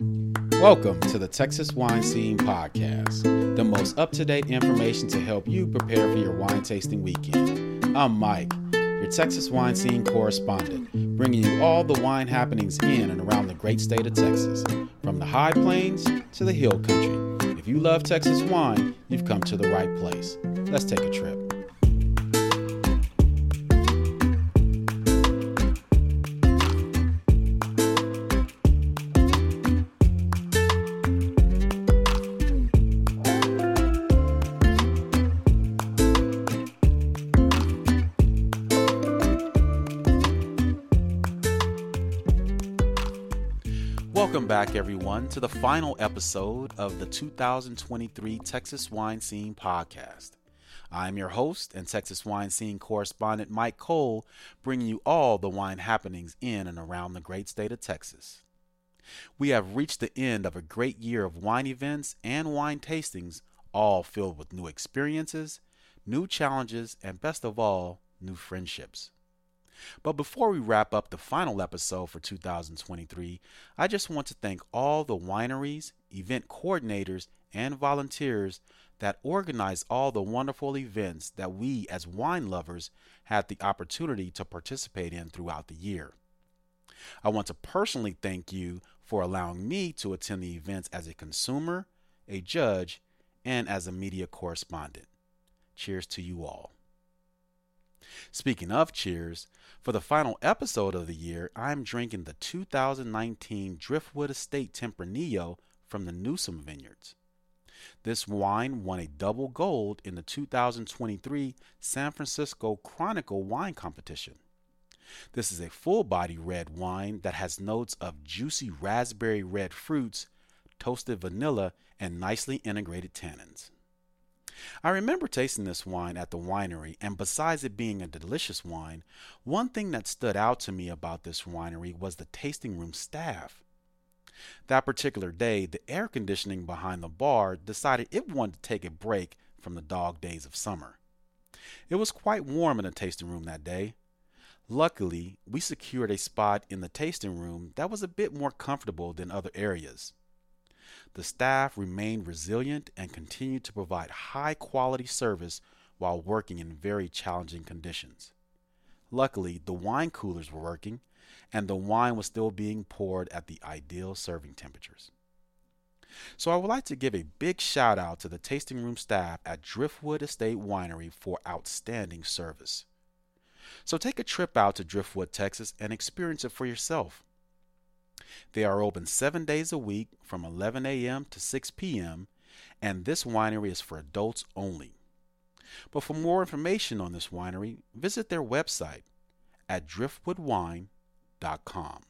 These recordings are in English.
Welcome to the Texas Wine Scene Podcast, the most up to date information to help you prepare for your wine tasting weekend. I'm Mike, your Texas Wine Scene correspondent, bringing you all the wine happenings in and around the great state of Texas, from the high plains to the hill country. If you love Texas wine, you've come to the right place. Let's take a trip. Back, everyone, to the final episode of the 2023 Texas Wine Scene Podcast. I'm your host and Texas Wine Scene correspondent Mike Cole, bringing you all the wine happenings in and around the great state of Texas. We have reached the end of a great year of wine events and wine tastings, all filled with new experiences, new challenges, and best of all, new friendships. But before we wrap up the final episode for 2023, I just want to thank all the wineries, event coordinators, and volunteers that organized all the wonderful events that we as wine lovers had the opportunity to participate in throughout the year. I want to personally thank you for allowing me to attend the events as a consumer, a judge, and as a media correspondent. Cheers to you all. Speaking of cheers, for the final episode of the year, I'm drinking the 2019 Driftwood Estate Tempranillo from the Newsom Vineyards. This wine won a double gold in the 2023 San Francisco Chronicle Wine Competition. This is a full body red wine that has notes of juicy raspberry red fruits, toasted vanilla, and nicely integrated tannins. I remember tasting this wine at the winery, and besides it being a delicious wine, one thing that stood out to me about this winery was the tasting room staff. That particular day, the air conditioning behind the bar decided it wanted to take a break from the dog days of summer. It was quite warm in the tasting room that day. Luckily, we secured a spot in the tasting room that was a bit more comfortable than other areas. The staff remained resilient and continued to provide high quality service while working in very challenging conditions. Luckily, the wine coolers were working and the wine was still being poured at the ideal serving temperatures. So I would like to give a big shout out to the tasting room staff at Driftwood Estate Winery for outstanding service. So take a trip out to Driftwood, Texas and experience it for yourself. They are open seven days a week from 11 a.m. to 6 p.m., and this winery is for adults only. But for more information on this winery, visit their website at driftwoodwine.com.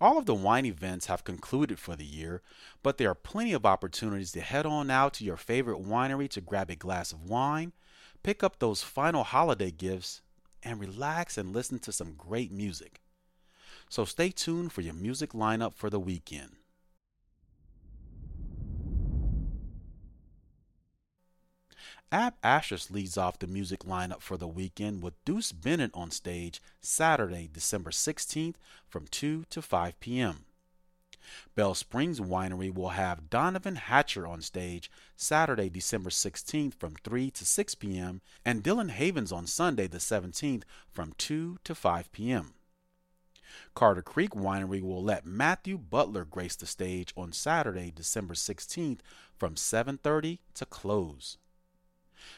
All of the wine events have concluded for the year, but there are plenty of opportunities to head on out to your favorite winery to grab a glass of wine, pick up those final holiday gifts, and relax and listen to some great music so stay tuned for your music lineup for the weekend. Ab Astris leads off the music lineup for the weekend with Deuce Bennett on stage Saturday, December 16th from 2 to 5 p.m. Bell Springs Winery will have Donovan Hatcher on stage Saturday, December 16th from 3 to 6 p.m. and Dylan Havens on Sunday, the 17th from 2 to 5 p.m. Carter Creek Winery will let Matthew Butler grace the stage on Saturday, December 16th from 7:30 to close.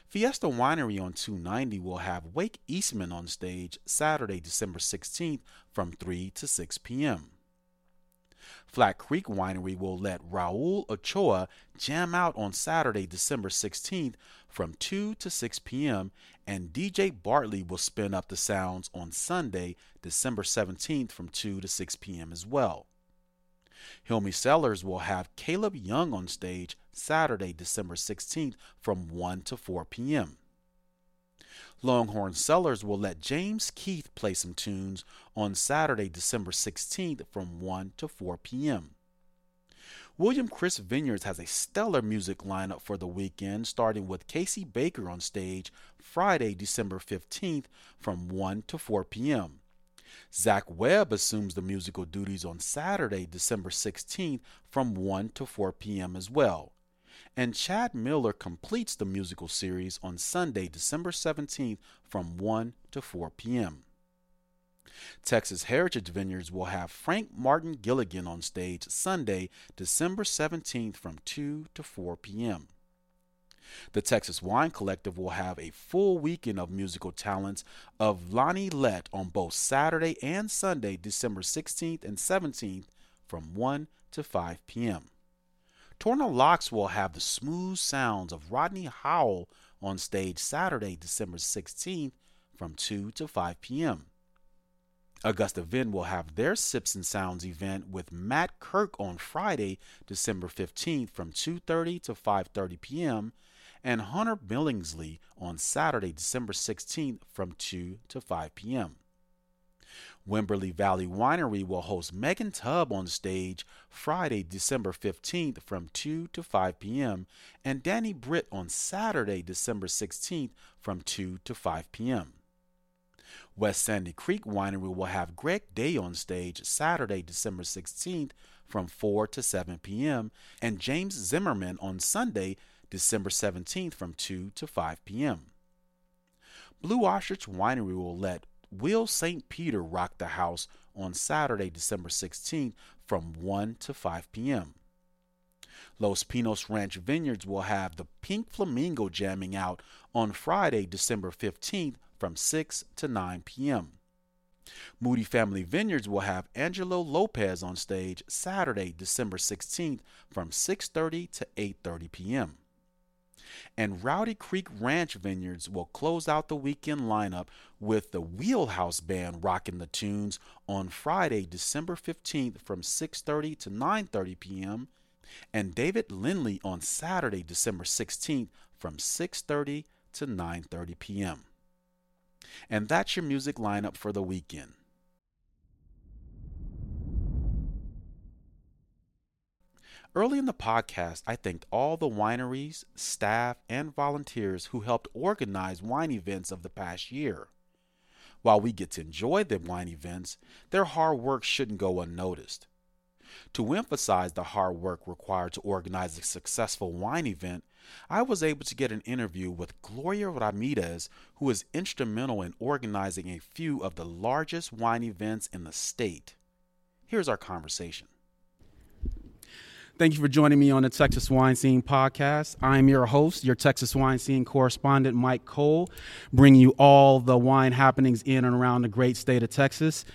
Fiesta Winery on 290 will have Wake Eastman on stage Saturday, December 16th from 3 to 6 p.m. Flat Creek Winery will let Raul Ochoa jam out on Saturday, December 16th from 2 to 6 p.m., and DJ Bartley will spin up the sounds on Sunday, December 17th from 2 to 6 p.m. as well. Hilmy Cellars will have Caleb Young on stage Saturday, December 16th from 1 to 4 p.m. Longhorn Cellars will let James Keith play some tunes on Saturday, December 16th from 1 to 4 p.m. William Chris Vineyards has a stellar music lineup for the weekend, starting with Casey Baker on stage Friday, December 15th from 1 to 4 p.m. Zach Webb assumes the musical duties on Saturday, December 16th from 1 to 4 p.m. as well. And Chad Miller completes the musical series on Sunday, December 17th from 1 to 4 p.m. Texas Heritage Vineyards will have Frank Martin Gilligan on stage Sunday, December 17th from 2 to 4 p.m. The Texas Wine Collective will have a full weekend of musical talents of Lonnie Lett on both Saturday and Sunday, December 16th and 17th from 1 to 5 p.m. Torr Na Lochs will have the smooth sounds of Rodney Howell on stage Saturday, December 16th from 2 to 5 p.m. Augusta Vin will have their Sips and Sounds event with Matt Kirk on Friday, December 15th from 2:30 to 5:30 p.m. and Hunter Billingsley on Saturday, December 16th from 2 to 5 p.m. Wimberley Valley Winery will host Megan Tubb on stage Friday, December 15th from 2 to 5 p.m. and Danny Britt on Saturday, December 16th from 2 to 5 p.m. West Sandy Creek Winery will have Greg Day on stage Saturday, December 16th from 4 to 7 p.m. and James Zimmerman on Sunday, December 17th from 2 to 5 p.m. Blue Ostrich Winery will let Will St. Peter rock the house on Saturday, December 16th from 1 to 5 p.m. Los Pinos Ranch Vineyards will have the Pink Flamingo jamming out on Friday, December 15th from 6 to 9 p.m. Moody Family Vineyards will have Angelo Lopez on stage Saturday, December 16th from 6:30 to 8:30 p.m. And Rowdy Creek Ranch Vineyards will close out the weekend lineup with the Wheelhouse Band rocking the tunes on Friday, December 15th from 6:30 to 9:30 p.m. and David Lindley on Saturday, December 16th from 6:30 to 9:30 p.m. And that's your music lineup for the weekend. Early in the podcast, I thanked all the wineries, staff, and volunteers who helped organize wine events of the past year. While we get to enjoy the wine events, their hard work shouldn't go unnoticed. To emphasize the hard work required to organize a successful wine event, I was able to get an interview with Gloria Ramirez, who was instrumental in organizing a few of the largest wine events in the state. Here's our conversation. Thank you for joining me on the Texas Wine Scene podcast. I'm your host, your Texas Wine Scene correspondent, Mike Cole, bringing you all the wine happenings in and around the great state of Texas.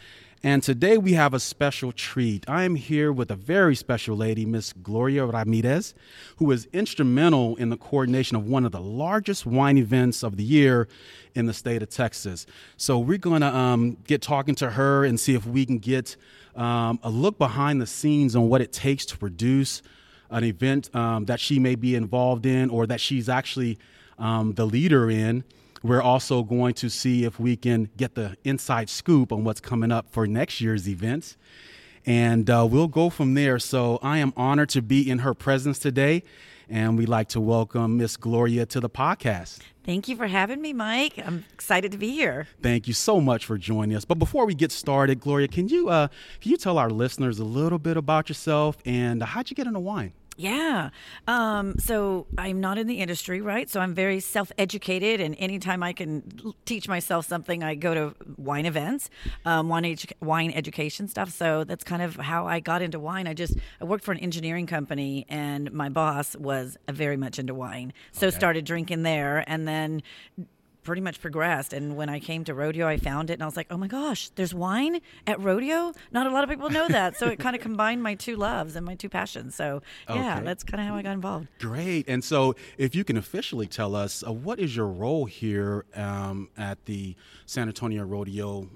And today we have a special treat. I am here with a very special lady, Miss Gloria Ramirez, who was instrumental in the coordination of one of the largest wine events of the year in the state of Texas. So we're going to um, get talking to her and see if we can get um, a look behind the scenes on what it takes to produce an event um, that she may be involved in or that she's actually um, the leader in. We're also going to see if we can get the inside scoop on what's coming up for next year's events. And uh, we'll go from there. So I am honored to be in her presence today. And we'd like to welcome Miss Gloria to the podcast. Thank you for having me, Mike. I'm excited to be here. Thank you so much for joining us. But before we get started, Gloria, can you uh, can you tell our listeners a little bit about yourself and how'd you get into wine? Yeah. Um, so I'm not in the industry, right? So I'm very self educated, and anytime I can teach myself something, I go to wine events, um, wine, edu- wine education stuff. So that's kind of how I got into wine. I just I worked for an engineering company, and my boss was very much into wine. So okay. started drinking there, and then pretty much progressed. And when I came to rodeo, I found it and I was like, oh my gosh, there's wine at rodeo? Not a lot of people know that. so it kind of combined my two loves and my two passions. So yeah, okay. that's kind of how I got involved. Great. And so if you can officially tell us, uh, what is your role here um, at the San Antonio Rodeo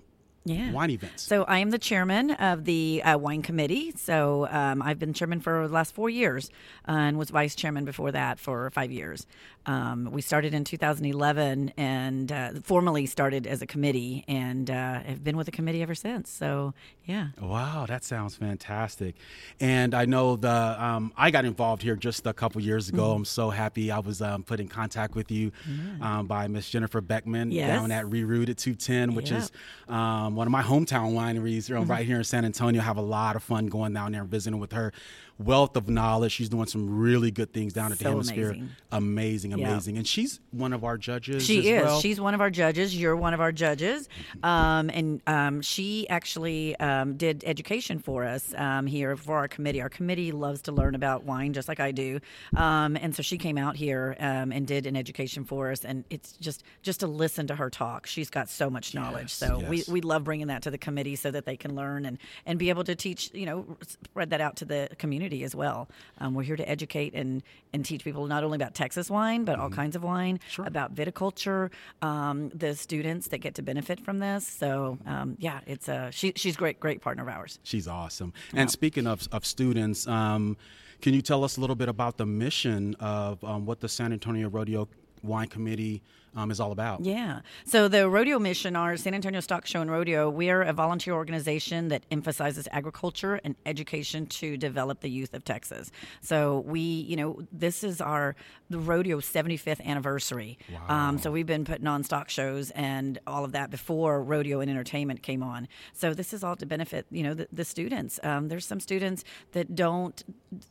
yeah. wine events. So I am the chairman of the uh, wine committee. So um, I've been chairman for the last four years uh, and was vice chairman before that for five years. Um, we started in 2011 and uh, formally started as a committee and uh, have been with the committee ever since. So yeah. Wow, that sounds fantastic. And I know the um, I got involved here just a couple years ago. Mm-hmm. I'm so happy I was um, put in contact with you mm-hmm. by Miss Jennifer Beckman yes. down at Rerouted 210, which yep. is um, one of my hometown wineries mm-hmm. right here in San Antonio. Have a lot of fun going down there and visiting with her wealth of knowledge. She's doing some really good things down at so the Hemisfair. Amazing, amazing. amazing. And she's one of our judges. She is. Well. She's one of our judges. You're one of our judges. Um, and um, she actually um, did education for us um, here for our committee. Our committee loves to learn about wine just like I do. Um, and so she came out here um, and did an education for us. And it's just just to listen to her talk. She's got so much knowledge. Yes, so yes. we, we love bringing that to the committee so that they can learn and, and be able to teach, you know, spread that out to the community community as well. Um, we're here to educate and, and teach people not only about Texas wine, but mm-hmm. all kinds of wine, sure. about viticulture, um, the students that get to benefit from this. So, um, yeah, it's a, she, she's a great, great partner of ours. She's awesome. Yeah. And speaking of, of students, um, can you tell us a little bit about the mission of um, what the San Antonio Rodeo Wine Committee um, is all about. Yeah. So the Rodeo Mission, our San Antonio Stock Show and Rodeo, we are a volunteer organization that emphasizes agriculture and education to develop the youth of Texas. So we, you know, this is our the rodeo 75th anniversary. Wow. Um, so we've been putting on stock shows and all of that before rodeo and entertainment came on. So this is all to benefit, you know, the, the students. Um, there's some students that don't,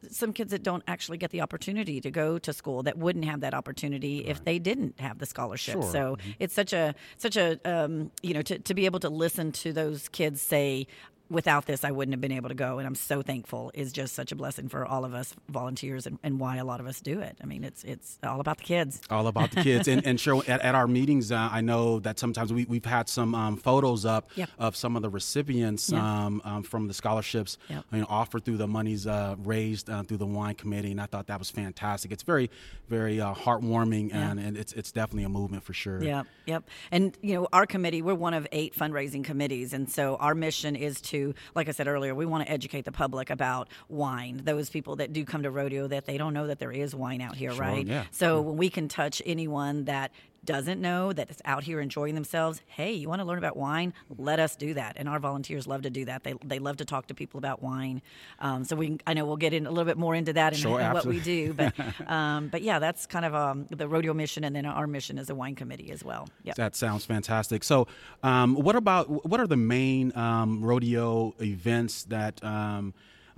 some kids that don't actually get the opportunity to go to school that wouldn't have that opportunity right. if they didn't have the scholarship scholarship. Sure. So mm-hmm. it's such a such a um, you know to, to be able to listen to those kids say without this, I wouldn't have been able to go. And I'm so thankful. is just such a blessing for all of us volunteers and, and, why a lot of us do it. I mean, it's it's all about the kids. All about the kids. and, and sure, at, at our meetings, uh, I know that sometimes we, we've had some um, photos up yep. of some of the recipients yep. um, um, from the scholarships yep. you know, offered through the monies uh, raised uh, through the wine committee. And I thought that was fantastic. It's very, very uh, heartwarming and, and it's, it's definitely a movement for sure. Yep, yep. And, you know, our committee, we're one of eight fundraising committees. And so our mission is to to, like I said earlier, we want to educate the public about wine. Those people that do come to rodeo that they don't know that there is wine out here, sure, right? Yeah. So when we can touch anyone that doesn't know that is out here enjoying themselves, hey, you want to learn about wine? Let us do that. And our volunteers love to do that. They, they love to talk to people about wine. Um, so we, I know we'll get in a little bit more into that and, sure, what we do. But, um, but yeah, that's kind of um, the rodeo mission, and then our mission as a wine committee as well. Yep. That sounds fantastic. So, um, what about what are the main um, rodeo events that?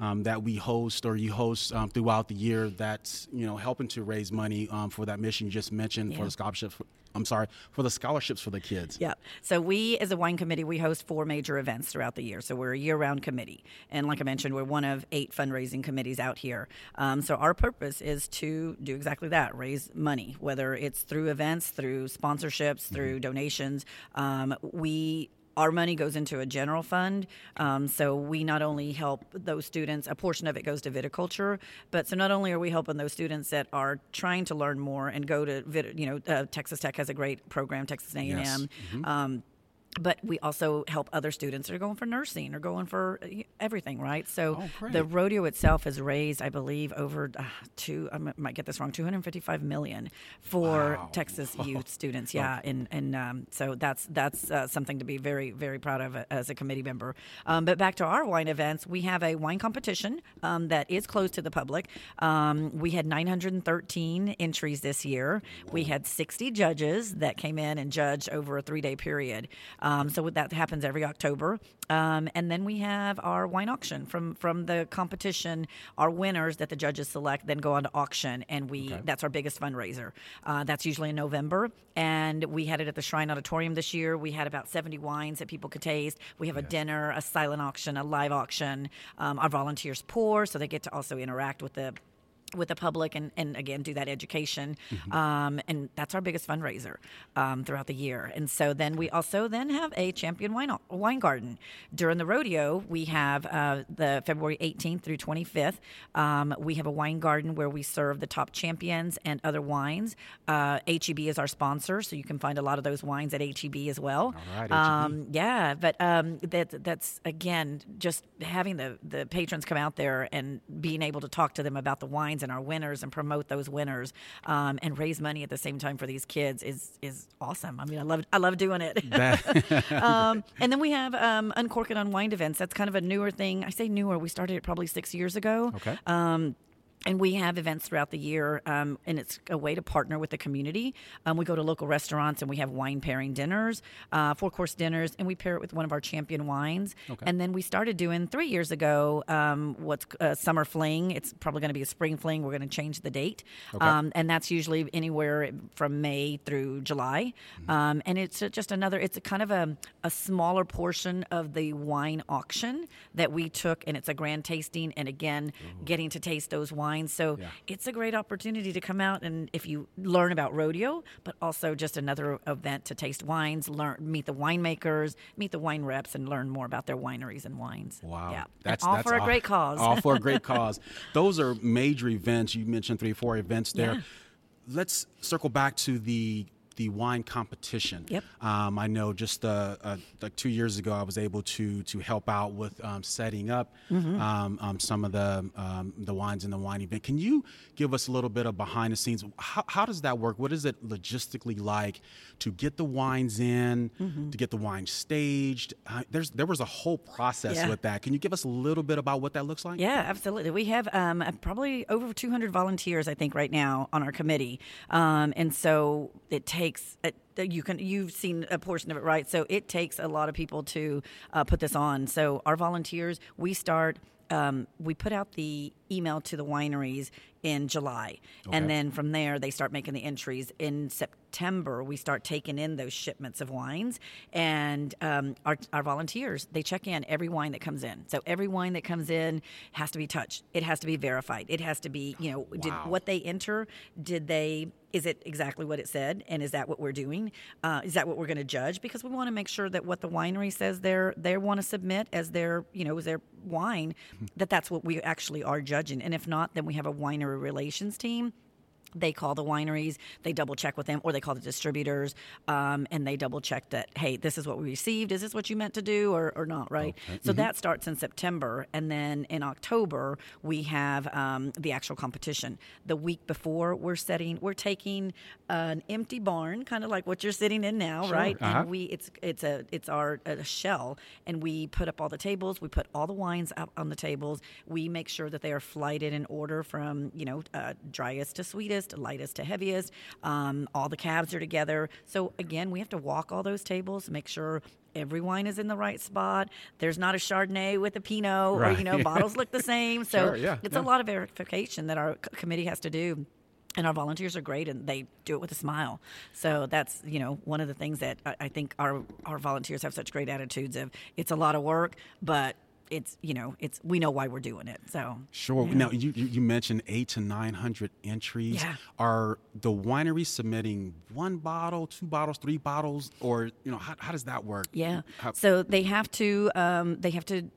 Um, that we host or you host um, throughout the year that's you know helping to raise money um, for that mission you just mentioned yeah. for the scholarship I'm sorry, for the scholarships for the kids. Yeah. So we, as a wine committee, we host four major events throughout the year. So we're a year-round committee, and like I mentioned, we're one of eight fundraising committees out here. Um, so our purpose is to do exactly that: raise money, whether it's through events, through sponsorships, through mm-hmm. donations. Um, we our money goes into a general fund. Um, so we not only help those students, a portion of it goes to viticulture, but so not only are we helping those students that are trying to learn more and go to, you know, uh, Texas Tech has a great program, Texas A&M. Yes. Mm-hmm. Um, but we also help other students that are going for nursing or going for uh, everything, right? So oh, the rodeo itself has raised, I believe, over uh, two. I might get this wrong, two hundred fifty-five million for wow. Texas youth students. Yeah, okay. and and um, so that's that's uh, something to be very very proud of as a committee member. Um, but back to our wine events, we have a wine competition um, that is closed to the public. Um, we had nine hundred and thirteen entries this year. We had sixty judges that came in and judged over a three-day period. Um, so that happens every October. Um, and then we have our wine auction from from the competition. Our winners that the judges select then go on to auction, and we okay. that's our biggest fundraiser. Uh, that's usually in November, and we had it at the Shrine Auditorium this year. We had about 70 wines that people could taste. We have a dinner, a silent auction, a live auction. Um, our volunteers pour, so they get to also interact with the with the public and, and again do that education mm-hmm. um, and that's our biggest fundraiser um, throughout the year. And so then we also then have a champion wine, wine garden. During the rodeo we have uh, the february 18th through 25th um, we have a wine garden where we serve the top champions and other wines. Uh, HEB is our sponsor so you can find a lot of those wines at HEB as well. All right, um, yeah but um, that, that's again just having the, the patrons come out there and being able to talk to them about the wines and our winners and promote those winners um, and raise money at the same time for these kids is is awesome. I mean, I love I love doing it. um, and then we have um, Uncork It Unwind events. That's kind of a newer thing. I say newer. We started it probably six years ago. Okay. Um, and we have events throughout the year, um, and it's a way to partner with the community. Um, we go to local restaurants and we have wine pairing dinners, uh, four course dinners, and we pair it with one of our champion wines. Okay. And then we started doing three years ago um, what's a summer fling. It's probably going to be a spring fling. We're going to change the date, okay. Um, and that's usually anywhere from May through July. Mm-hmm. Um, and it's just another. It's a kind of a, a smaller portion of the wine auction that we took, and it's a grand tasting. And again, Ooh. getting to taste those wines wines. So yeah. it's a great opportunity to come out and if you learn about rodeo, but also just another event to taste wines, learn meet the winemakers, meet the wine reps, and learn more about their wineries and wines. Wow, yeah, that's all that's for a great cause. All for a great cause. Those are major events. You mentioned three, four events there. Yeah. Let's circle back to the the wine competition. Yep. Um, I know just uh, uh, like two years ago, I was able to to help out with um, setting up mm-hmm. um, um some of the um, the wines in the wine event. Can you give us a little bit of behind the scenes? How, how does that work? What is it logistically like to get the wines in, mm-hmm. to get the wine staged? Uh, there's there was a whole process yeah. with that. Can you give us a little bit about what that looks like? Yeah, absolutely. We have um, probably over 200 volunteers, I think, right now on our committee, and so it takes takes you can you've seen a portion of it right so it takes a lot of people to uh, put this on so our volunteers we start um, we put out the email to the wineries in July. Okay. And then from there, they start making the entries. In September, we start taking in those shipments of wines. And um, our, our volunteers, they check in every wine that comes in. So every wine that comes in has to be touched, it has to be verified, it has to be, you know, wow. did what they enter, did they is it exactly what it said and is that what we're doing uh, is that what we're going to judge because we want to make sure that what the winery says they're they want to submit as their you know as their wine that that's what we actually are judging and if not then we have a winery relations team they call the wineries, they double check with them, or they call the distributors, um, and they double check that, hey, this is what we received. Is this what you meant to do or, or not, right? Okay. So mm-hmm. that starts in September. And then in October, we have um, the actual competition. The week before, we're setting, we're taking an empty barn, kind of like what you're sitting in now, sure. right? Uh-huh. And we, it's, it's a, it's our a shell, and we put up all the tables, we put all the wines up on the tables, we make sure that they are flighted in order from, you know, uh, driest to sweetest lightest to heaviest. Um, all the cabs are together. So again, we have to walk all those tables, make sure every wine is in the right spot. There's not a Chardonnay with a Pinot, right. or you know, bottles look the same. So sure, yeah, it's yeah. a lot of verification that our committee has to do and our volunteers are great and they do it with a smile so that's you know one of the things that i think our our volunteers have such great attitudes of it's a lot of work but it's you know it's we know why we're doing it. So sure. Yeah. Now you you mentioned eight to nine hundred entries. Yeah. Are the wineries submitting one bottle, two bottles, three bottles, or you know how, how does that work? Yeah. How, so they have to um, they have to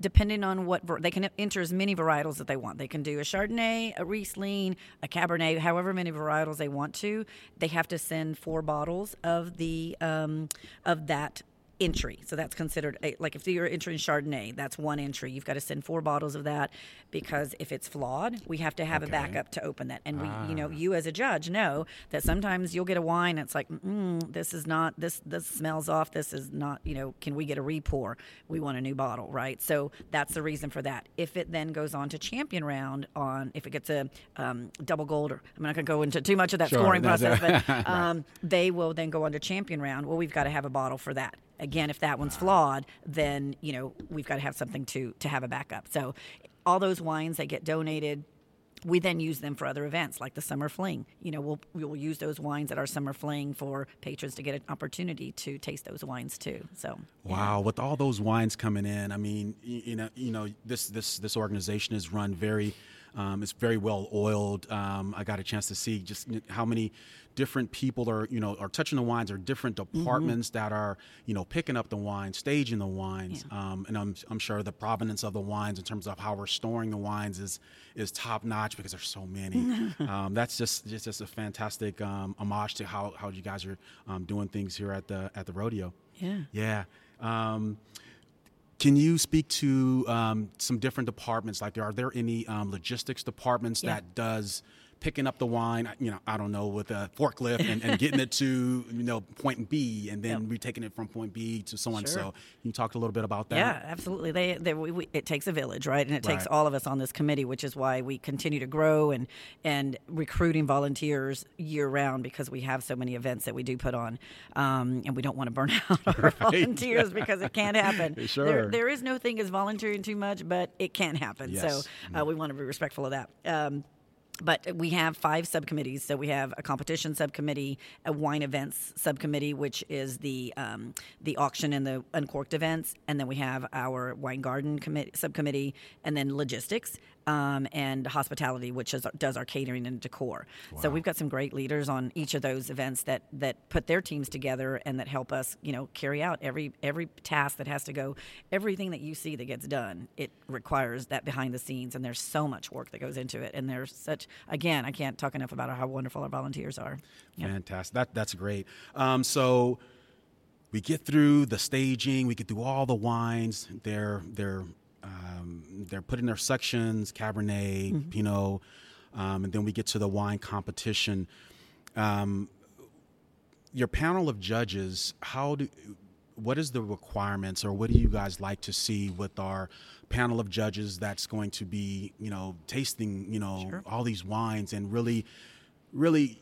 depending on what they can enter as many varietals that they want. They can do a Chardonnay, a Riesling, a Cabernet, however many varietals they want to. They have to send four bottles of the um, of that entry. So that's considered a, like if you're entering Chardonnay, that's one entry. You've got to send four bottles of that because if it's flawed, we have to have okay. a backup to open that. And we, you know, ah. you as a judge know that sometimes you'll get a wine. and It's like, mm, this is not this. This smells off. This is not. You know, can we get a repour? We want a new bottle, right? So that's the reason for that. If it then goes on to champion round on, if it gets a um, double gold, or I'm not going to go into too much of that sure, scoring process, but um, they will then go on to champion round. Well, we've got to have a bottle for that again if that one's flawed then you know we've got to have something to to have a backup. So all those wines that get donated we then use them for other events like the summer fling. You know we'll we'll use those wines at our summer fling for patrons to get an opportunity to taste those wines too so. Wow with all those wines coming in i mean you know you know this this this organization is run very um, it's very well oiled. Um, I got a chance to see just how many different people are, you know, are touching the wines, or different mm-hmm. departments mm-hmm. that are, you know, picking up the wines, staging the wines, yeah. um, and I'm, I'm sure the provenance of the wines in terms of how we're storing the wines is is top notch because there's so many. Um, that's just, just just a fantastic um, homage to how how you guys are um, doing things here at the at the rodeo. Yeah. Yeah. Can you speak to um, some different departments? Like, are there any um, logistics departments yeah. that does picking up the wine, you know, I don't know, with a forklift and, and getting it to, you know, point B and then yep. we're taking it from point B to so. Sure. So you talked a little bit about that? Yeah, absolutely. They, they we, we, it takes a village, right? And it takes right. all of us on this committee, which is why we continue to grow and, and recruiting volunteers year round because we have so many events that we do put on. Um, and we don't want to burn out our right. volunteers because it can't happen. sure. There, there is no thing as volunteering too much, but it can happen. Yes. So uh, we want to be respectful of that. Um, but we have five subcommittees. So we have a competition subcommittee, a wine events subcommittee, which is the um, the auction and the uncorked events, and then we have our wine garden committee, subcommittee, and then logistics um, and hospitality, which is, does our catering and decor. Wow. So we've got some great leaders on each of those events that that put their teams together and that help us, you know, carry out every every task that has to go. Everything that you see that gets done, it requires that behind the scenes, and there's so much work that goes into it. And there's such again, I can't talk enough about how wonderful our volunteers are. Yep. Fantastic. That that's great. Um, so we get through the staging, we get through all the wines. They're they're um, they're putting their sections, Cabernet, mm-hmm. Pinot, um, and then we get to the wine competition. Um, your panel of judges, how do what is the requirements or what do you guys like to see with our panel of judges that's going to be you know tasting you know sure. all these wines and really really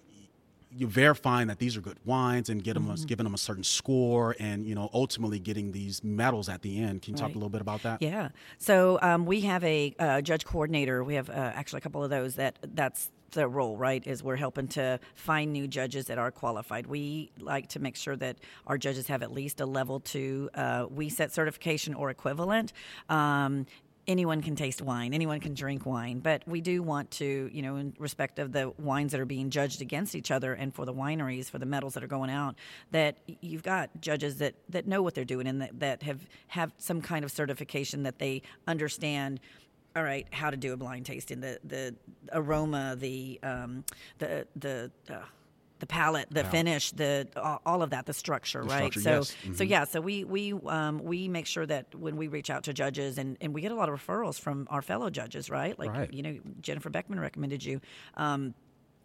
you verifying that these are good wines and get them mm-hmm. a, giving them a certain score and you know ultimately getting these medals at the end can you right. talk a little bit about that yeah so um, we have a uh, judge coordinator we have uh, actually a couple of those that that's the role, right? Is we're helping to find new judges that are qualified. We like to make sure that our judges have at least a level two uh, WSET certification or equivalent. Um, anyone can taste wine, anyone can drink wine, but we do want to, you know, in respect of the wines that are being judged against each other and for the wineries, for the medals that are going out, that you've got judges that, that know what they're doing and that, that have, have some kind of certification that they understand all right, how to do a blind tasting, the the aroma, the um, the the uh, the palate, the finish, the all of that, the structure, the right? Structure, so, yes. mm-hmm. so yeah, so we we um, we make sure that when we reach out to judges, and, and we get a lot of referrals from our fellow judges, right? Like right. you know, Jennifer Beckman recommended you. Um,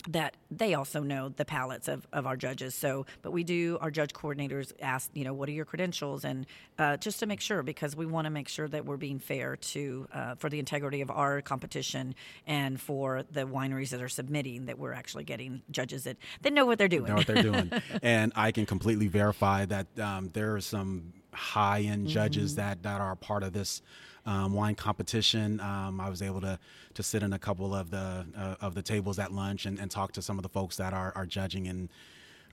that they also know the palates of, of our judges. So, but we do, our judge coordinators ask, you know, what are your credentials? And uh, just to make sure, because we want to make sure that we're being fair to, uh, for the integrity of our competition and for the wineries that are submitting, that we're actually getting judges that, that know what they're doing. Know what they're doing. and I can completely verify that um, there are some high end judges mm-hmm. that, that are part of this um, wine competition. Um, I was able to to sit in a couple of the uh, of the tables at lunch and, and, talk to some of the folks that are, are judging and.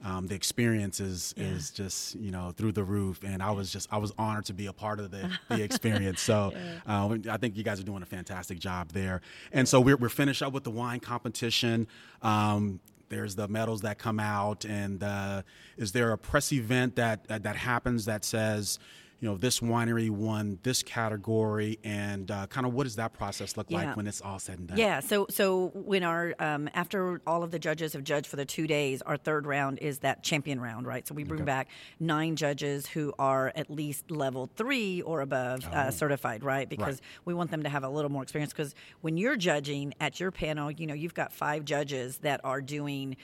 Um, the experience is, yeah. is just you know through the roof, and I was just I was honored to be a part of the, the experience. So yeah. uh, I think you guys are doing a fantastic job there. And so we're we're finished up with the wine competition. Um, there's the medals that come out, and uh, is there a press event that that happens that says you know, this winery won this category, and uh, kind of what does that process look yeah. like when it's all said and done? Yeah. So, so when our um, after all of the judges have judged for the two days, our third round is that champion round, right? So we bring okay. back nine judges who are at least level three or above uh, oh. uh, certified, right? Because right. we want them to have a little more experience. Because when you're judging at your panel, you know, you've got five judges that are doing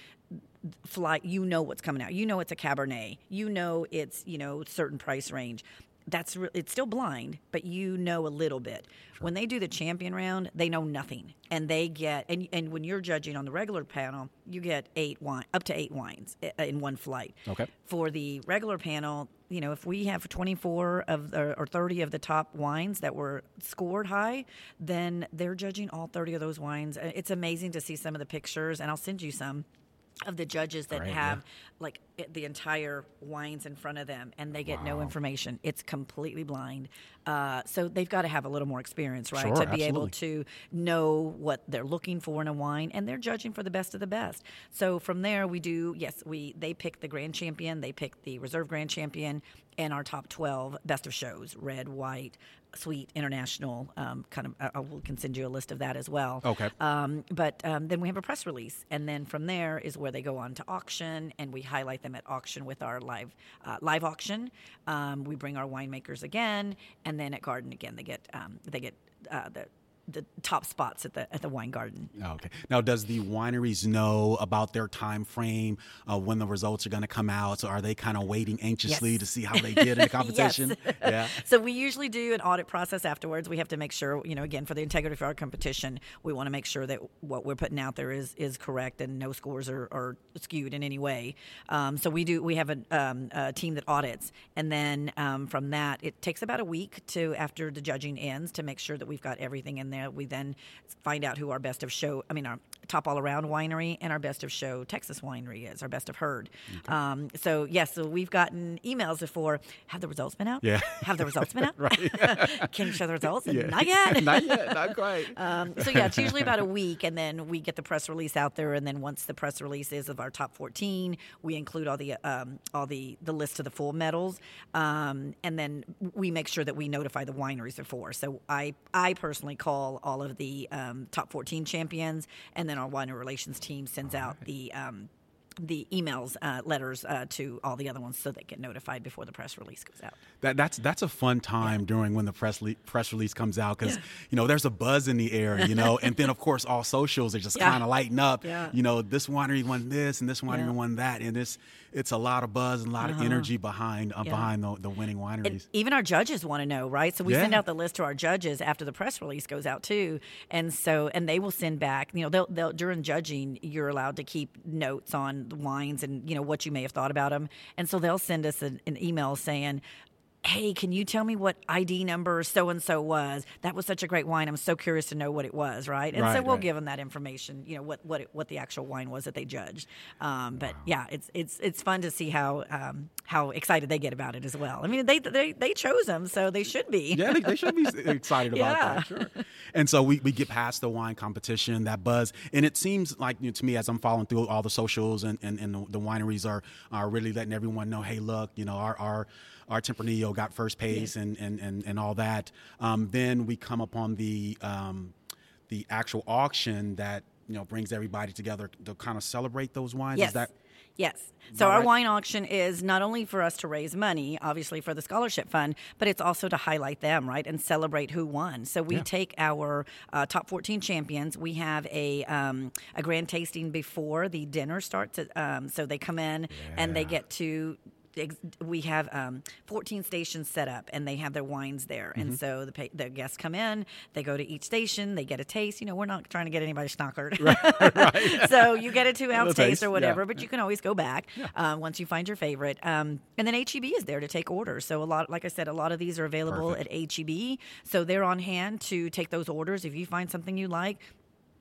flight you know what's coming out you know it's a cabernet you know it's you know certain price range that's re- it's still blind, but you know a little bit. Sure. When they do the champion round, they know nothing, and they get and and when you're judging on the regular panel, you get eight wine up to eight wines eh, eh, in one flight. Okay. For the regular panel, you know, if we have 24 of the, or 30 of the top wines that were scored high, then they're judging all 30 of those wines. Eh, it's amazing to see some of the pictures, and I'll send you some of the judges that have yeah. like the entire wines in front of them and they get wow. no information it's completely blind uh, so they've got to have a little more experience right sure, to be absolutely. able to know what they're looking for in a wine and they're judging for the best of the best so from there we do yes we they pick the grand champion they pick the reserve grand champion and our top 12 best of shows red white Sweet International um, kind of. I will can send you a list of that as well. Okay. Um, but um, then we have a press release, and then from there is where they go on to auction, and we highlight them at auction with our live uh, live auction. Um, we bring our winemakers again, and then at Garden again, they get um, they get uh, the the top spots at the at the wine garden. Okay. Now, does the wineries know about their time frame uh, when the results are going to come out? So, are they kind of waiting anxiously Yes. to see how they did in the competition? Yeah. So we usually do an audit process afterwards. We have to make sure, you know, again for the integrity of our competition, we want to make sure that what we're putting out there is is correct and no scores are, are skewed in any way. Um, so we do. We have a, um, a team that audits, and then um, from that, it takes about a week to after the judging ends to make sure that we've got everything in there. We then find out who our best of show. I mean, our top all around winery and our best of show Texas winery is our best of heard. Um, so yes, so we've gotten emails before. Have the results been out? Yeah. Have the results been out? Right. Can you show the results? Yeah. Not yet. Not yet. Not quite. Um, so yeah, it's usually about a week, and then we get the press release out there. And then once the press release is of our top 14, we include all the um, all the the list of the full medals, um, and then we make sure that we notify the wineries before. So I I personally call all of the um, top 14 champions, and then our winery relations team sends out the. Um, the emails, uh, letters uh, to all the other ones, so they get notified before the press release goes out. That, that's that's a fun time during when the press le- press release comes out because you know there's a buzz in the air, you know, and then of course all socials are just Yeah. kind of lighting up. Yeah. You know, this winery won this and this winery Yeah. Won that, and it's it's a lot of buzz and a lot of energy behind uh, Yeah. behind the, the winning And wineries. even our judges want to know, right? So we send out the list to our judges after the press release goes out too, and so and they will send back. You know, they'll, they'll during judging, you're allowed to keep notes on the wines and you know what you may have thought about them, and so they'll send us an, an email saying. Hey, can you tell me what ID number so and so was? That was such a great wine. I'm so curious to know what it was, right? And so we'll right. give them that information. You know what what it, what the actual wine was that they judged. Um, but yeah, it's it's it's fun to see how um, how excited they get about it as well. I mean, they they they chose them, so they should be. Yeah, they, they should be excited about Yeah. that. Sure. And so we, we get past the wine competition, that buzz, and it seems like you know, to me as I'm following through all the socials and, and, and the, the wineries are are really letting everyone know, hey, look, you know, our our our Tempranillo got first place and, and, and, and all that. Um, then we come upon the um, the actual auction that you know brings everybody together to kind of celebrate those wines. Yes. Is that Yes. So that our wine auction is not only for us to raise money, obviously for the scholarship fund, but it's also to highlight them, right, and celebrate who won. So we Yeah. take our uh, top 14 champions. We have a um, a grand tasting before the dinner starts. Um, so they come in and they get to. We have um, 14 stations set up, and they have their wines there. Mm-hmm. And so the, the guests come in, they go to each station, they get a taste. You know, we're not trying to get anybody snockered. so you get a two ounce taste or yeah. whatever, but you can always go back uh, once you find your favorite. Um, and then HEB is there to take orders. So a lot, like I said, a lot of these are available at HEB. So they're on hand to take those orders. If you find something you like,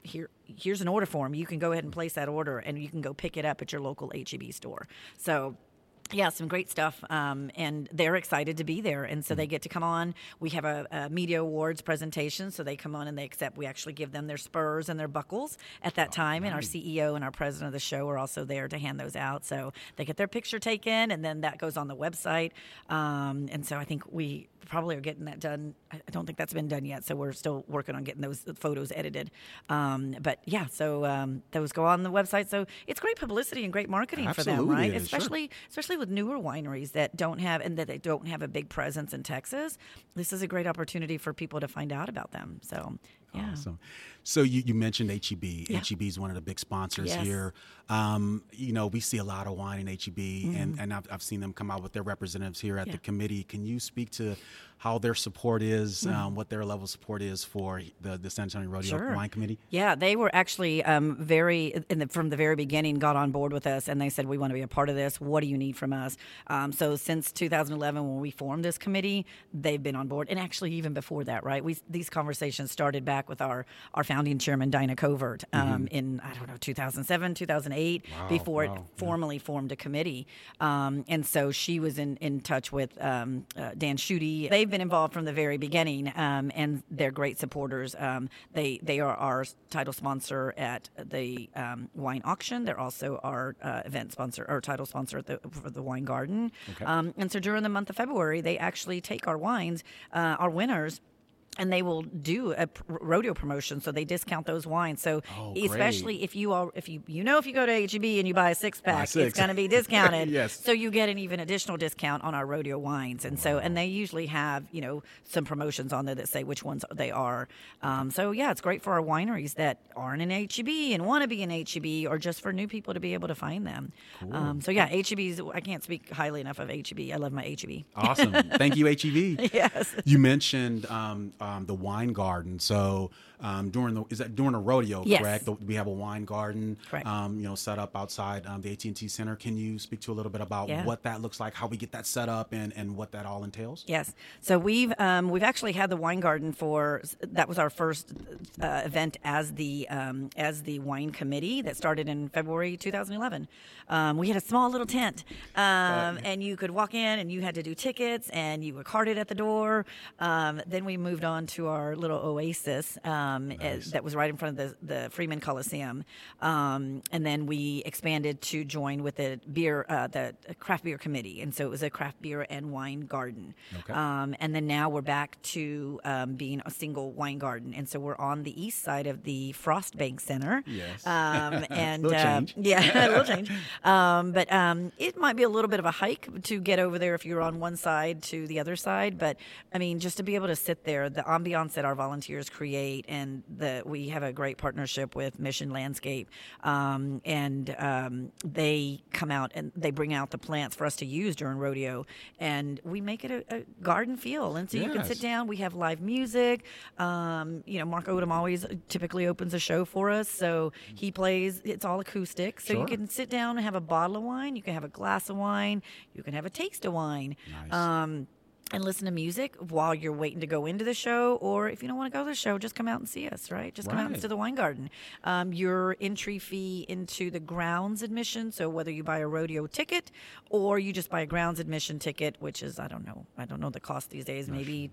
here here's an order form. You can go ahead and place that order, and you can go pick it up at your local HEB store. So. Yeah, some great stuff, um, and they're excited to be there, and so they get to come on. We have a, a media awards presentation, so they come on and they accept. We actually give them their spurs and their buckles at that time, and our CEO and our president of the show are also there to hand those out. So they get their picture taken, and then that goes on the website. Um, and so I think we probably are getting that done. I don't think that's been done yet, so we're still working on getting those photos edited. Um, but yeah, so um, those go on the website. So it's great publicity and great marketing for them, right? is, sure. Especially especially with newer wineries that don't have and that they don't have a big presence in Texas. This is a great opportunity for people to find out about them. So yeah. Awesome. So you, you mentioned HEB. HEB is one of the big sponsors Yes. here. Um, you know, we see a lot of wine in HEB, Mm-hmm. and, and I've, I've seen them come out with their representatives here at Yeah. the committee. Can you speak to how their support is, Mm-hmm. um, what their level of support is for the, the San Antonio Rodeo Wine Committee? Yeah, they were actually um, very in the, from the very beginning got on board with us, and they said we want to be a part of this. What do you need from us? Um, so since 2011, when we formed this committee, they've been on board, and actually even before that, right? We these conversations started back with our our founding chairman Dinah Covert um, in I don't know 2007, 2008, before it wow, formally formed a committee, um, and so she was in in touch with um, uh, Dan Schutte. They've been involved from the very beginning, um, and they're great supporters. Um, they they are our title sponsor at the um, wine auction. They're also our uh, event sponsor or title sponsor at the for the wine garden. Um, and so during the month of February, they actually take our wines, uh, our winners and they will do a rodeo promotion, so they discount those wines. So oh, especially if you all if you you know if you go to HEB and you buy a six pack, six. it's going to be discounted. yes. So you get an even additional discount on our rodeo wines, and so and they usually have you know some promotions on there that say which ones they are. Um, so yeah, it's great for our wineries that aren't in HEB and want to be in HEB, or just for new people to be able to find them. Cool. Um, so yeah, HEB's. I can't speak highly enough of HEB. I love my HEB. Awesome. Thank you, HEB. yes. You mentioned. Um, um, the wine garden. So um, during the is that during a rodeo, yes. correct? We have a wine garden, correct. Um, you know, set up outside um, the AT and T Center. Can you speak to a little bit about yeah. what that looks like, how we get that set up, and and what that all entails? Yes. So we've um, we've actually had the wine garden for that was our first uh, event as the um, as the wine committee that started in February 2011. Um, we had a small little tent, and you could walk in and you had to do tickets and you were carded at the door. then we moved on to our little oasis. Um, um, nice. that was right in front of the, the Freeman Coliseum. Um, and then we expanded to join with the beer, uh, the craft beer committee. And so it was a craft beer and wine garden. Okay. Um, and then now we're back to um, being a single wine garden. And so we're on the east side of the Frost Bank Center. Yes. Um, and uh, yeah, a little change. Um, but it might be a little bit of a hike to get over there if you're on one side to the other side. But I mean, just to be able to sit there, the ambiance that our volunteers create and and the, we have a great partnership with Mission Landscape, um, and um, they come out and they bring out the plants for us to use during rodeo, and we make it a, a garden feel, and so yes. you can sit down. We have live music. Um, you know, Mark Odom always typically opens a show for us, so he plays. It's all acoustic, so sure. you can sit down and have a bottle of wine. You can have a glass of wine. You can have a taste of wine. Nice. And listen to music while you're waiting to go into the show. Or if you don't want to go to the show, just come out and see us, right? Just come right. out into the wine garden. Um, your entry fee into the grounds admission, so whether you buy a rodeo ticket or you just buy a grounds admission ticket, which is, I don't know, I don't know the cost these days, maybe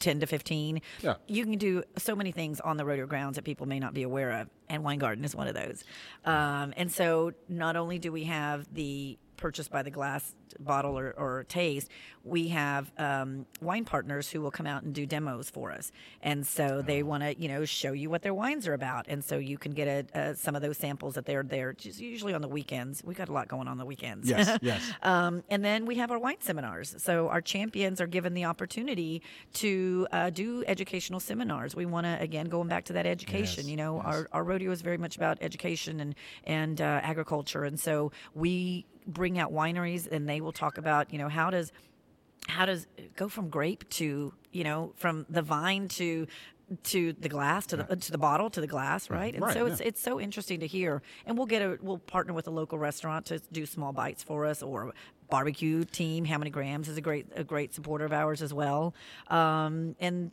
10 to 15. Yeah. You can do so many things on the rodeo grounds that people may not be aware of. And Wine Garden is one of those. Um, and so not only do we have the purchase by the glass bottle or, or taste, we have um, wine partners who will come out and do demos for us. And so they oh. want to, you know, show you what their wines are about. And so you can get a, a, some of those samples that they're there, just usually on the weekends. We got a lot going on the weekends. Yes, yes. um, and then we have our wine seminars. So our champions are given the opportunity to uh, do educational seminars. We want to, again, going back to that education, yes, you know, yes. our, our rodeo is very much about education and, and uh, agriculture. And so we bring out wineries and they will talk about, you know, how does how does go from grape to you know from the vine to to the glass to the yeah. to the bottle to the glass right. and right, so yeah. it's it's so interesting to hear. And we'll get a we'll partner with a local restaurant to do small bites for us or barbecue team. How many grams is a great a great supporter of ours as well. Um, and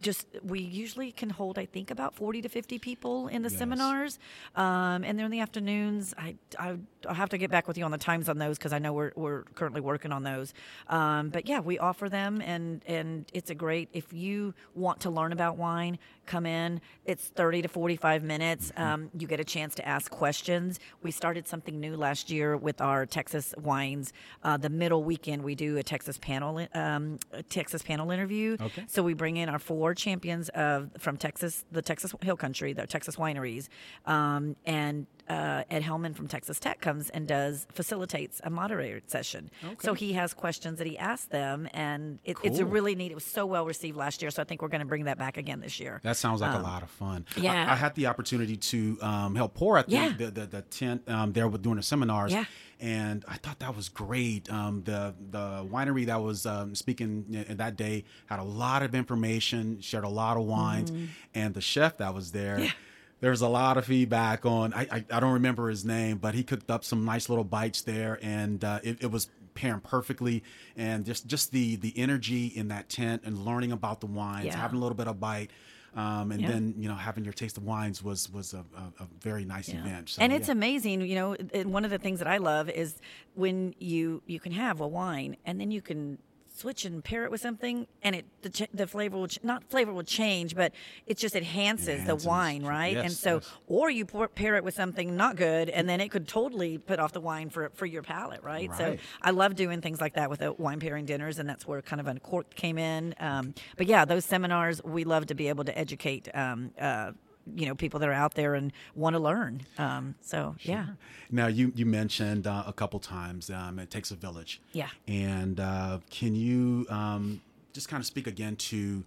just we usually can hold i think about 40 to 50 people in the yes. seminars um, and then in the afternoons I, I will have to get back with you on the times on those because i know we're, we're currently working on those um, but yeah we offer them and and it's a great if you want to learn about wine come in it's 30 to 45 minutes mm-hmm. um, you get a chance to ask questions we started something new last year with our texas wines uh, the middle weekend we do a texas panel um, a texas panel interview okay. so we bring in our four champions of from Texas, the Texas Hill Country, the Texas wineries, um, and uh, Ed Hellman from Texas Tech comes and does facilitates a moderator session. Okay. So he has questions that he asks them, and it, cool. it's a really neat. It was so well received last year, so I think we're going to bring that back again this year. That sounds like um, a lot of fun. Yeah, I, I had the opportunity to um, help pour at the, yeah. the, the, the, tent um, there with doing the seminars. Yeah and I thought that was great. Um, the the winery that was um, speaking that day had a lot of information, shared a lot of wines, mm-hmm. and the chef that was there. Yeah. There was a lot of feedback on. I, I, I don't remember his name, but he cooked up some nice little bites there, and uh, it, it was pairing perfectly. And just just the the energy in that tent and learning about the wines, yeah. having a little bit of bite. Um, and yeah. then you know having your taste of wines was was a, a, a very nice yeah. event. So, and it's yeah. amazing, you know. one of the things that I love is when you you can have a wine and then you can switch and pair it with something, and it the, ch- the flavor will ch- not flavor will change, but it just enhances, Enhances. the wine, right? Yes, and so, yes. or you pour, pair it with something not good, and then it could totally put off the wine for for your palate, right? So I love doing things like that with the wine pairing dinners, and that's where kind of Uncorked came in. Um, but yeah, those seminars we love to be able to educate. Um, uh, you know, people that are out there and want to learn. Um, so yeah, Now you you mentioned uh, a couple times um, it takes a village. Yeah. And uh, can you um, just kind of speak again to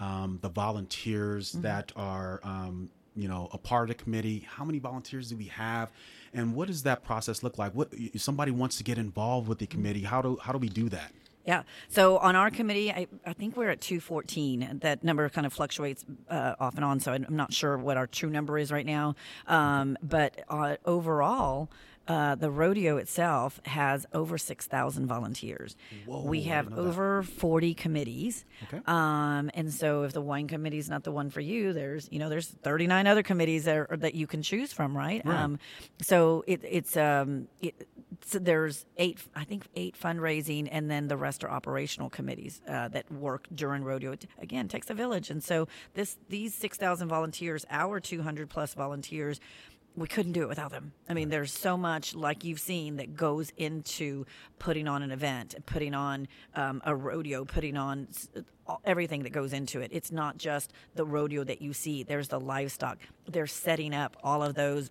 um, the volunteers Mm-hmm. that are um, you know a part of the committee? How many volunteers do we have? And what does that process look like? What if somebody wants to get involved with the committee? How do how do we do that? Yeah. So on our committee, I, I think we're at 214. That number kind of fluctuates uh, off and on, so I'm not sure what our true number is right now. Um, but uh, overall, uh, the rodeo itself has over 6,000 volunteers. Whoa, we have didn't that. over 40 committees. Okay. Um, and so if the wine committee is not the one for you, there's you know there's 39 other committees that, are, that you can choose from, right? Right. Um, so it, it's um, it, so there's eight, I think eight fundraising, and then the rest are operational committees uh, that work during rodeo. It, again, takes a village, and so this these 6,000 volunteers, our 200 plus volunteers. We couldn't do it without them. I mean, there's so much, like you've seen, that goes into putting on an event, putting on um, a rodeo, putting on everything that goes into it. It's not just the rodeo that you see. There's the livestock. They're setting up all of those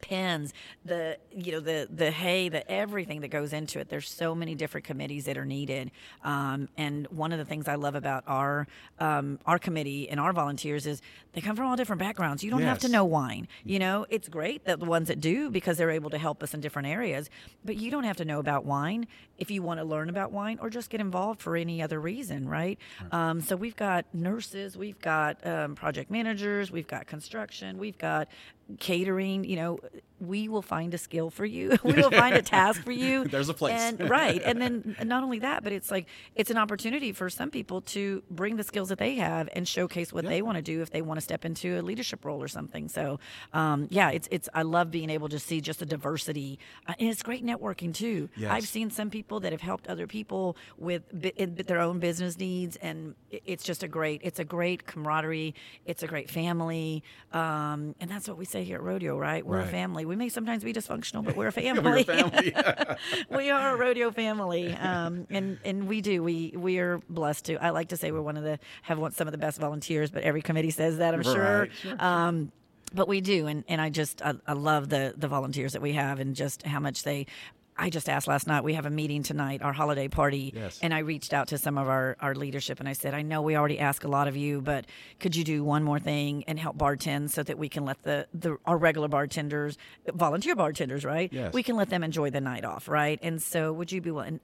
pens the you know the the hay the everything that goes into it. There's so many different committees that are needed. Um, and one of the things i love about our um, our committee and our volunteers is they come from all different backgrounds. You don't have to know wine you know? It's great that the ones that do because they're able to help us in different areas but you don't have to know about wine if you want to learn about wine or just get involved for any other reason right, Um, so we've got nurses we've got um, project managers we've got construction we've got catering you know we will find a skill for you. We will find a task for you. There's a place. and right. And then not only that but it's like it's an opportunity for some people to bring the skills that they have and showcase what they want to do if they want to step into a leadership role or something. So um, yeah it's it's i love being able to see just the diversity. Uh, and it's great networking too. Yes. i've seen some people that have helped other people with bi- their own business needs and it's just a great it's a great camaraderie. It's a great family. Um, and that's what we say here at rodeo right? We're a family we may sometimes be dysfunctional but we're a family family. we are a rodeo family, um, and and we do. We we are blessed to. I like to say we're one of the have one, some of the best volunteers, but every committee says that. I'm sure. Right, sure, Um, but we do, and, and I just I, I love the the volunteers that we have, and just how much they. I just asked last night. We have a meeting tonight, our holiday party, Yes. and I reached out to some of our, our leadership and I said, I know we already ask a lot of you, but could you do one more thing and help bartend so that we can let the, the our regular bartenders, volunteer bartenders, right? Yes. We can let them enjoy the night off, right? And so, would you be willing?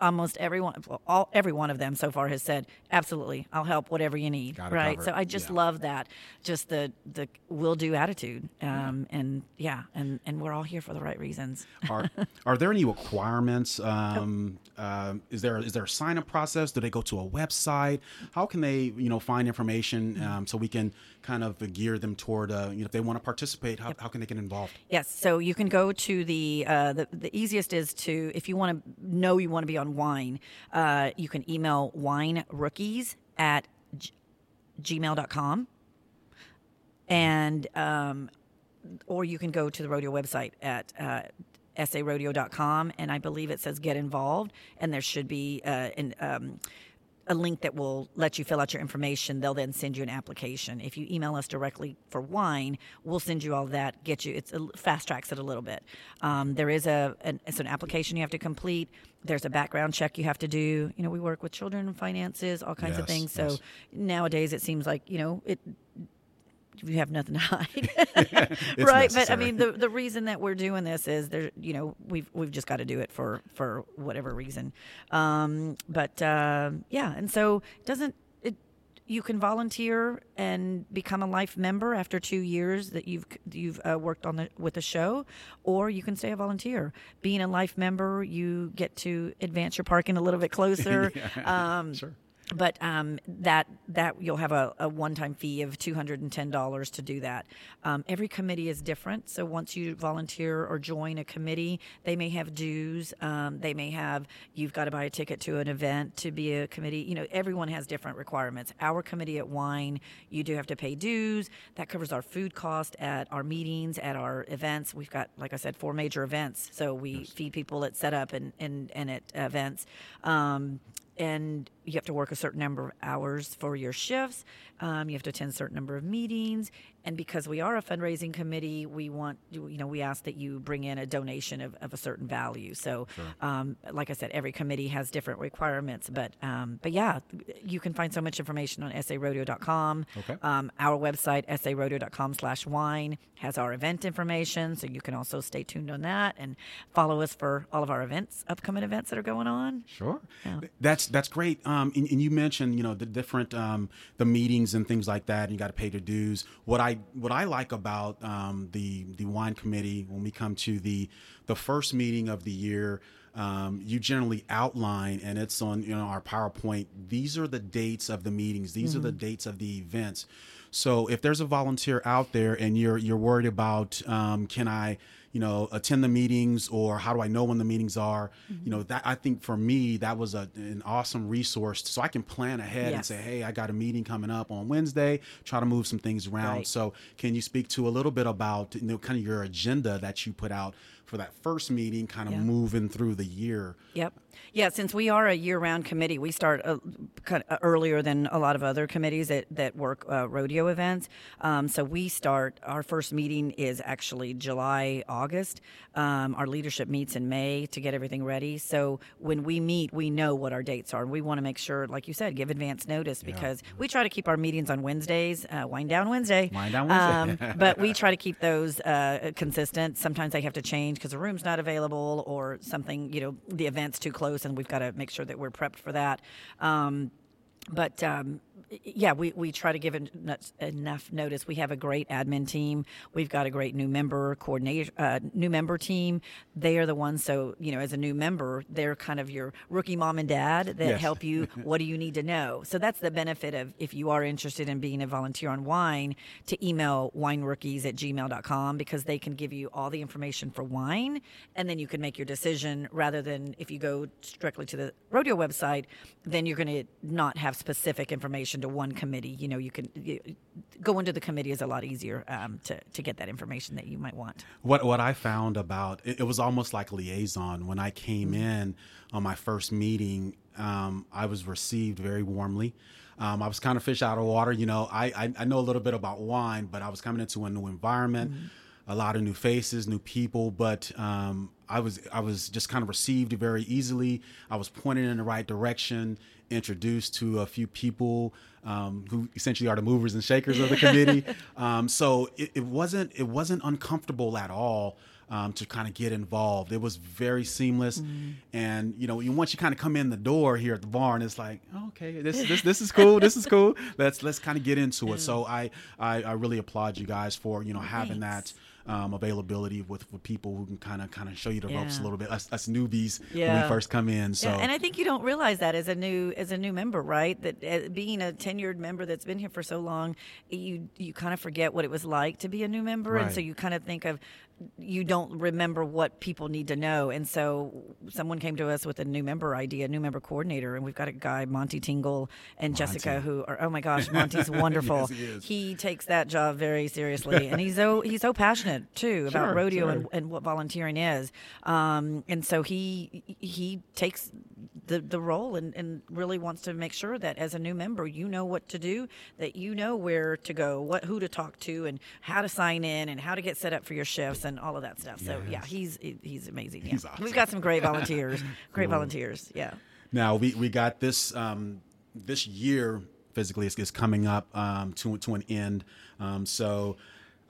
Almost everyone, well, all every one of them so far has said, absolutely, I'll help whatever you need, Got it right? So I just Yeah. love that, just the the will do attitude, um, and yeah, and and we're all here for the right reasons. are are there any requirements? Um, um, is there is there a sign up process? Do they go to a website? How can they you know find information um, so we can kind of gear them toward uh, you know if they want to participate? How, how can they get involved? Yes, so you can go to the uh, the, the easiest is to if you want to know you want to be on wine, uh, you can email wine rookies at g- gmail.com and um, or you can go to the rodeo website at uh, sarodeo.com and I believe it says get involved and there should be uh, an um, a link that will let you fill out your information. They'll then send you an application. If you email us directly for wine, we'll send you all that. Get you. It's a, fast tracks it a little bit. Um, there is a an, it's an application you have to complete. There's a background check you have to do. You know, we work with children and finances, all kinds of things. So yes. nowadays it seems like you know it. You have nothing to hide, right? But I mean, the the reason that we're doing this is there. You know, we've we've just got to do it for for whatever reason. Um, but um yeah, and so it doesn't it? You can volunteer and become a life member after two years that you've you've uh, worked on the with the show, or you can stay a volunteer. Being a life member, you get to advance your parking a little bit closer. um, Sure. But um, that that you'll have a, a one-time fee of two hundred and ten dollars to do that. Um, every committee is different, so once you volunteer or join a committee, they may have dues. Um, they may have you've got to buy a ticket to an event to be a committee. You know, everyone has different requirements. Our committee at Wine, you do have to pay dues. That covers our food cost at our meetings, at our events. We've got, like I said, four major events, so we yes. feed people at setup and and, and at events. And you have to work a certain number of hours for your shifts. Um, you have to attend a certain number of meetings, and because we are a fundraising committee, we want you know we ask that you bring in a donation of, of a certain value. So, sure. um, like I said, every committee has different requirements, but um, but yeah, you can find so much information on sarodeo.com. Okay. Um, our website sarodeo.com/wine has our event information, so you can also stay tuned on that and follow us for all of our events, upcoming events that are going on. Sure, yeah. that's that's great. Um, and, and, you mentioned you know the different um, the meetings and things like that. And you got to pay your dues. What I what I like about um, the the wine committee when we come to the the first meeting of the year. Um, you generally outline, and it's on you know our PowerPoint. These are the dates of the meetings. These mm-hmm. are the mm-hmm. dates of the events. So if there's a volunteer out there and you're you're worried about, um, can I you know, attend the meetings or how do I know when the meetings are? Mm-hmm. You know, that I think for me that was a, an awesome resource so I can plan ahead yes. and say, hey, I got a meeting coming up on Wednesday, try to move some things around. Right. So, can you speak to a little bit about you know kind of your agenda that you put out for that first meeting, kind of moving through the year? Yep. Yeah, since we are a year-round committee, we start uh, kind of earlier than a lot of other committees that that work uh, rodeo events. Um, so we start. Our first meeting is actually July, August. Um, our leadership meets in May to get everything ready. So when we meet, we know what our dates are, and we want to make sure, like you said, give advance notice because yeah. we try to keep our meetings on Wednesdays. Uh, wind down Wednesday. Wind down Wednesday. Um, but we try to keep those uh, consistent. Sometimes they have to change because the room's not available or something. You know, the event's too close, and we've got to make sure that we're prepped for that. Um, but um, yeah, we, we try to give enough notice. We have a great admin team. We've got a great new member coordinator, uh, new member team. They are the ones. So you know, as a new member, they're kind of your rookie mom and dad that yes. help you. what do you need to know? So that's the benefit of if you are interested in being a volunteer on wine, to email winerookies at gmail.com because they can give you all the information for wine, and then you can make your decision rather than if you go directly to the rodeo website, then you're going to not have specific information to one committee. You know, you can you, go into the committee is a lot easier um, to to get that information that you might want. What what I found about it, it was almost like liaison when I came mm-hmm. in on my first meeting. Um, I was received very warmly. Um, I was kind of fish out of water. You know, I, I, I know a little bit about wine, but I was coming into a new environment. Mm-hmm a lot of new faces, new people, but um, I was I was just kind of received very easily. I was pointed in the right direction, introduced to a few people um, who essentially are the movers and shakers of the committee. um, so it, it, wasn't it wasn't uncomfortable at all. Um, to kind of get involved, it was very seamless, mm-hmm. and you know, once you kind of come in the door here at the barn, it's like, oh, okay, this this this is cool, this is cool. Let's let's kind of get into it. So I, I, I really applaud you guys for you know having Thanks. that um, availability with, with people who can kind of kind of show you the yeah. ropes a little bit. Us, us newbies yeah. when we first come in. So, yeah. and I think you don't realize that as a new as a new member, right? That uh, being a tenured member that's been here for so long, you you kind of forget what it was like to be a new member, right. and so you kind of think of you don't remember what people need to know. And so someone came to us with a new member idea, new member coordinator, and we've got a guy, Monty Tingle and Monty. Jessica, who are oh my gosh, Monty's wonderful. yes, he, he, takes that job very seriously, and he's so he's so passionate too about sure, rodeo sure. And, and what volunteering is. Um, and so he he takes the, the role and, and really wants to make sure that as a new member you know what to do that you know where to go what who to talk to and how to sign in and how to get set up for your shifts and all of that stuff so yes. yeah he's he's amazing yeah. He's awesome. we've got some great volunteers great cool. volunteers yeah now we, we got this um, this year physically is, is coming up um, to, to an end um, so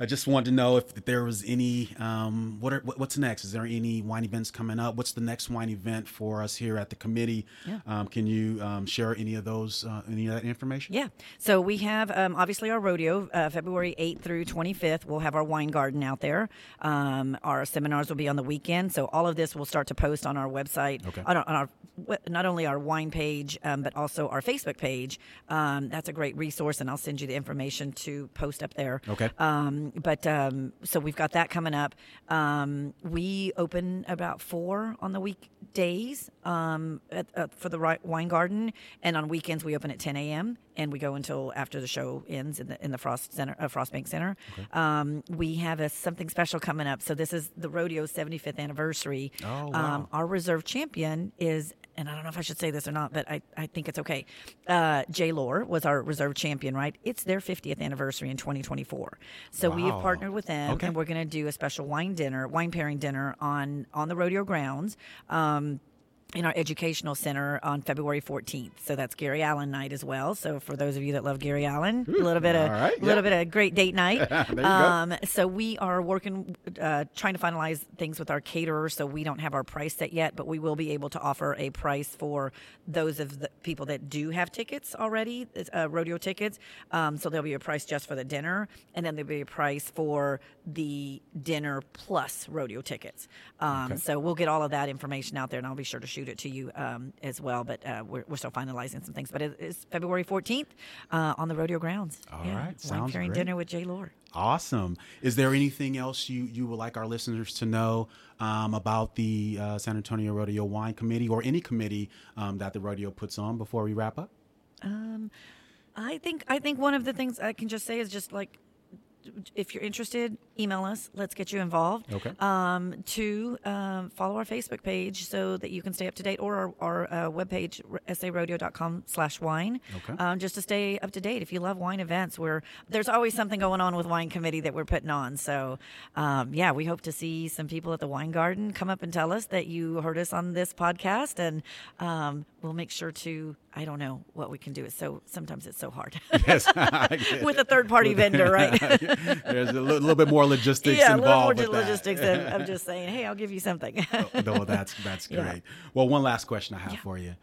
I just wanted to know if there was any um, what are what's next? Is there any wine events coming up? What's the next wine event for us here at the committee? Yeah. Um, can you um, share any of those uh, any of that information? Yeah. So we have um, obviously our rodeo uh, February 8th through 25th. We'll have our wine garden out there. Um, our seminars will be on the weekend. So all of this will start to post on our website okay. on, our, on our not only our wine page um, but also our Facebook page. that's a great resource, and I'll send you the information to post up there. Okay. Um, but um, so we've got that coming up. Um, we open about four on the weekdays um, at, uh, for the wine garden, and on weekends we open at 10 a.m. and we go until after the show ends in the in the Frost Center, uh, Frost Bank Center. Okay. Um, we have a, something special coming up. So this is the rodeo 75th anniversary. Oh, wow. Um, our reserve champion is and I don't know if I should say this or not, but I, I think it's okay. Uh, J. Lohr was our reserve champion, right? It's their 50th anniversary in 2024. So wow. we have partnered with them, okay. and we're going to do a special wine dinner, wine pairing dinner on on the rodeo grounds. Um, in our educational center on February 14th. So that's Gary Allan night as well. So for those of you that love Gary Allan, a little bit of a right, little yeah. bit of great date night. um, so we are working, uh, trying to finalize things with our caterer. So we don't have our price set yet, but we will be able to offer a price for those of the people that do have tickets already, uh, rodeo tickets. Um, so there'll be a price just for the dinner, and then there'll be a price for the dinner plus rodeo tickets. Um, okay. So we'll get all of that information out there, and I'll be sure to shoot it to you um, as well. But uh, we're, we're still finalizing some things. But it is February 14th uh, on the rodeo grounds. All yeah. right, sounds Wine great. dinner with J. Lohr. Awesome. Is there anything else you, you would like our listeners to know um, about the uh, San Antonio Rodeo Wine Committee or any committee um, that the rodeo puts on before we wrap up? Um, I think I think one of the things I can just say is just like if you're interested, email us. Let's get you involved. Okay. Um, to um, follow our Facebook page so that you can stay up to date, or our, our uh, webpage, sarodeo.com slash wine. Okay. Um, just to stay up to date. If you love wine events, where there's always something going on with Wine Committee that we're putting on. So, um, yeah, we hope to see some people at the Wine Garden come up and tell us that you heard us on this podcast, and um, we'll make sure to I don't know what we can do. It's so sometimes it's so hard. Yes, with a third party vendor, right? There's a little, little, bit more logistics yeah, involved. a little more logistics. I'm just saying, hey, I'll give you something. Oh, no, that's that's great. Yeah. Well, one last question I have yeah. for you.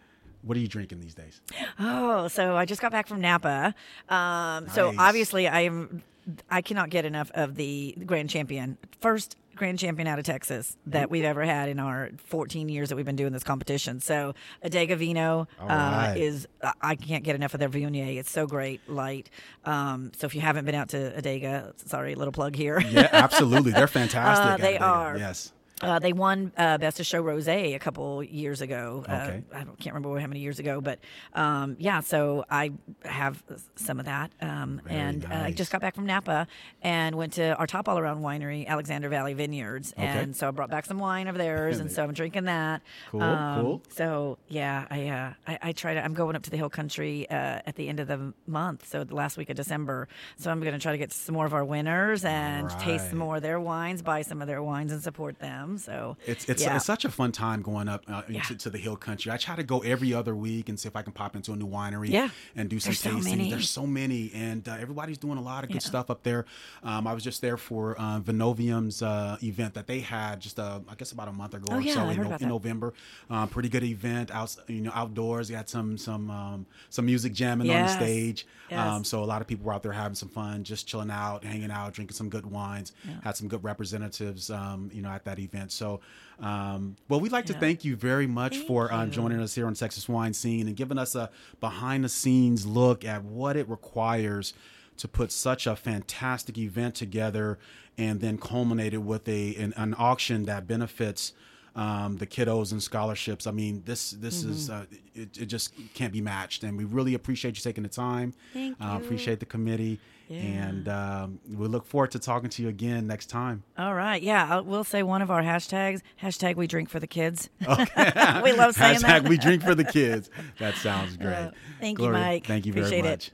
What are you drinking these days? Oh, so I just got back from Napa. Um, nice. So obviously, I am. I cannot get enough of the Grand Champion. First, grand champion out of Texas that we've ever had in our 14 years that we've been doing this competition. So Adega Vinho uh, right. is I can't get enough of their Viognier. It's so great, light. Um, so if you haven't been out to Adega, sorry, little plug here. yeah, absolutely, they're fantastic. Uh, they are. Yes. Uh, they won uh, Best of Show Rosé a couple years ago. Uh, okay. Uh, I can't remember how many years ago, but um, yeah. So I have some of that, um, and nice. Uh, I just got back from Napa and went to our top all around winery, Alexander Valley Vineyards, okay. and so I brought back some wine of theirs, and so I'm drinking that. Cool, um, cool. So yeah, I, uh, I, I try to. I'm going up to the Hill Country at the end of the month, so the last week of December. So I'm going to try to get some more of our winners and right. taste some more of their wines, buy some of their wines, and support them them. So it's it's, yeah. it's such a fun time going up uh, yeah. to, to, the hill country. I try to go every other week and see if I can pop into a new winery yeah. and do some There's tasting. So There's so many, and uh, everybody's doing a lot of good stuff up there. Um, I was just there for uh, Vinovium's uh, event that they had just uh, I guess about a month ago oh, or so in, no, in November. Um, pretty good event out you know outdoors. You had some some um, some music jamming yes. on the stage. Yes. Um, so a lot of people were out there having some fun, just chilling out, hanging out, drinking some good wines. Had some good representatives, um, you know, at that event. So um, well, we'd like yeah. to thank you very much thank for uh, joining us here on Texas Wine Scene and giving us a behind the scenes look at what it requires to put such a fantastic event together and then culminate it with a an, an auction that benefits um, the kiddos and scholarships. I mean, this this mm-hmm. is uh, it, it, just can't be matched, and we really appreciate you taking the time. Thank uh, you. Appreciate the committee, yeah. and um, we look forward to talking to you again next time. All right, yeah, we'll say one of our hashtags hashtag We Drink for the Kids. Okay. we love saying hashtag that. We Drink for the Kids. That sounds great. Uh, thank Gloria, you, Mike. Thank you appreciate very much. It.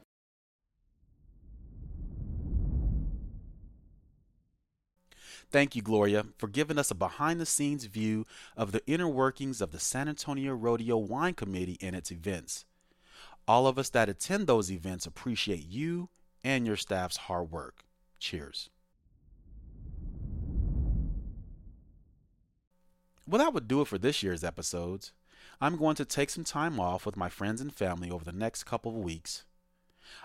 Thank you, Gloria, for giving us a behind the scenes view of the inner workings of the San Antonio Rodeo Wine Committee and its events. All of us that attend those events appreciate you and your staff's hard work. Cheers. Well, that would do it for this year's episodes. I'm going to take some time off with my friends and family over the next couple of weeks.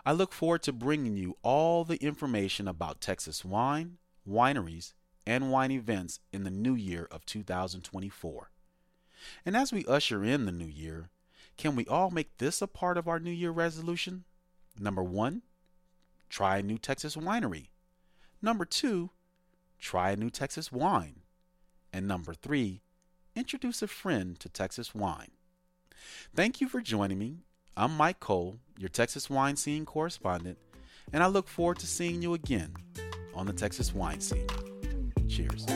I look forward to bringing you all the information about Texas wine, wineries, and wine events in the new year of 2024. And as we usher in the new year, can we all make this a part of our new year resolution? Number one, try a new Texas winery. Number two, try a new Texas wine. And number three, introduce a friend to Texas wine. Thank you for joining me. I'm Mike Cole, your Texas wine scene correspondent, and I look forward to seeing you again on the Texas wine scene. Cheers.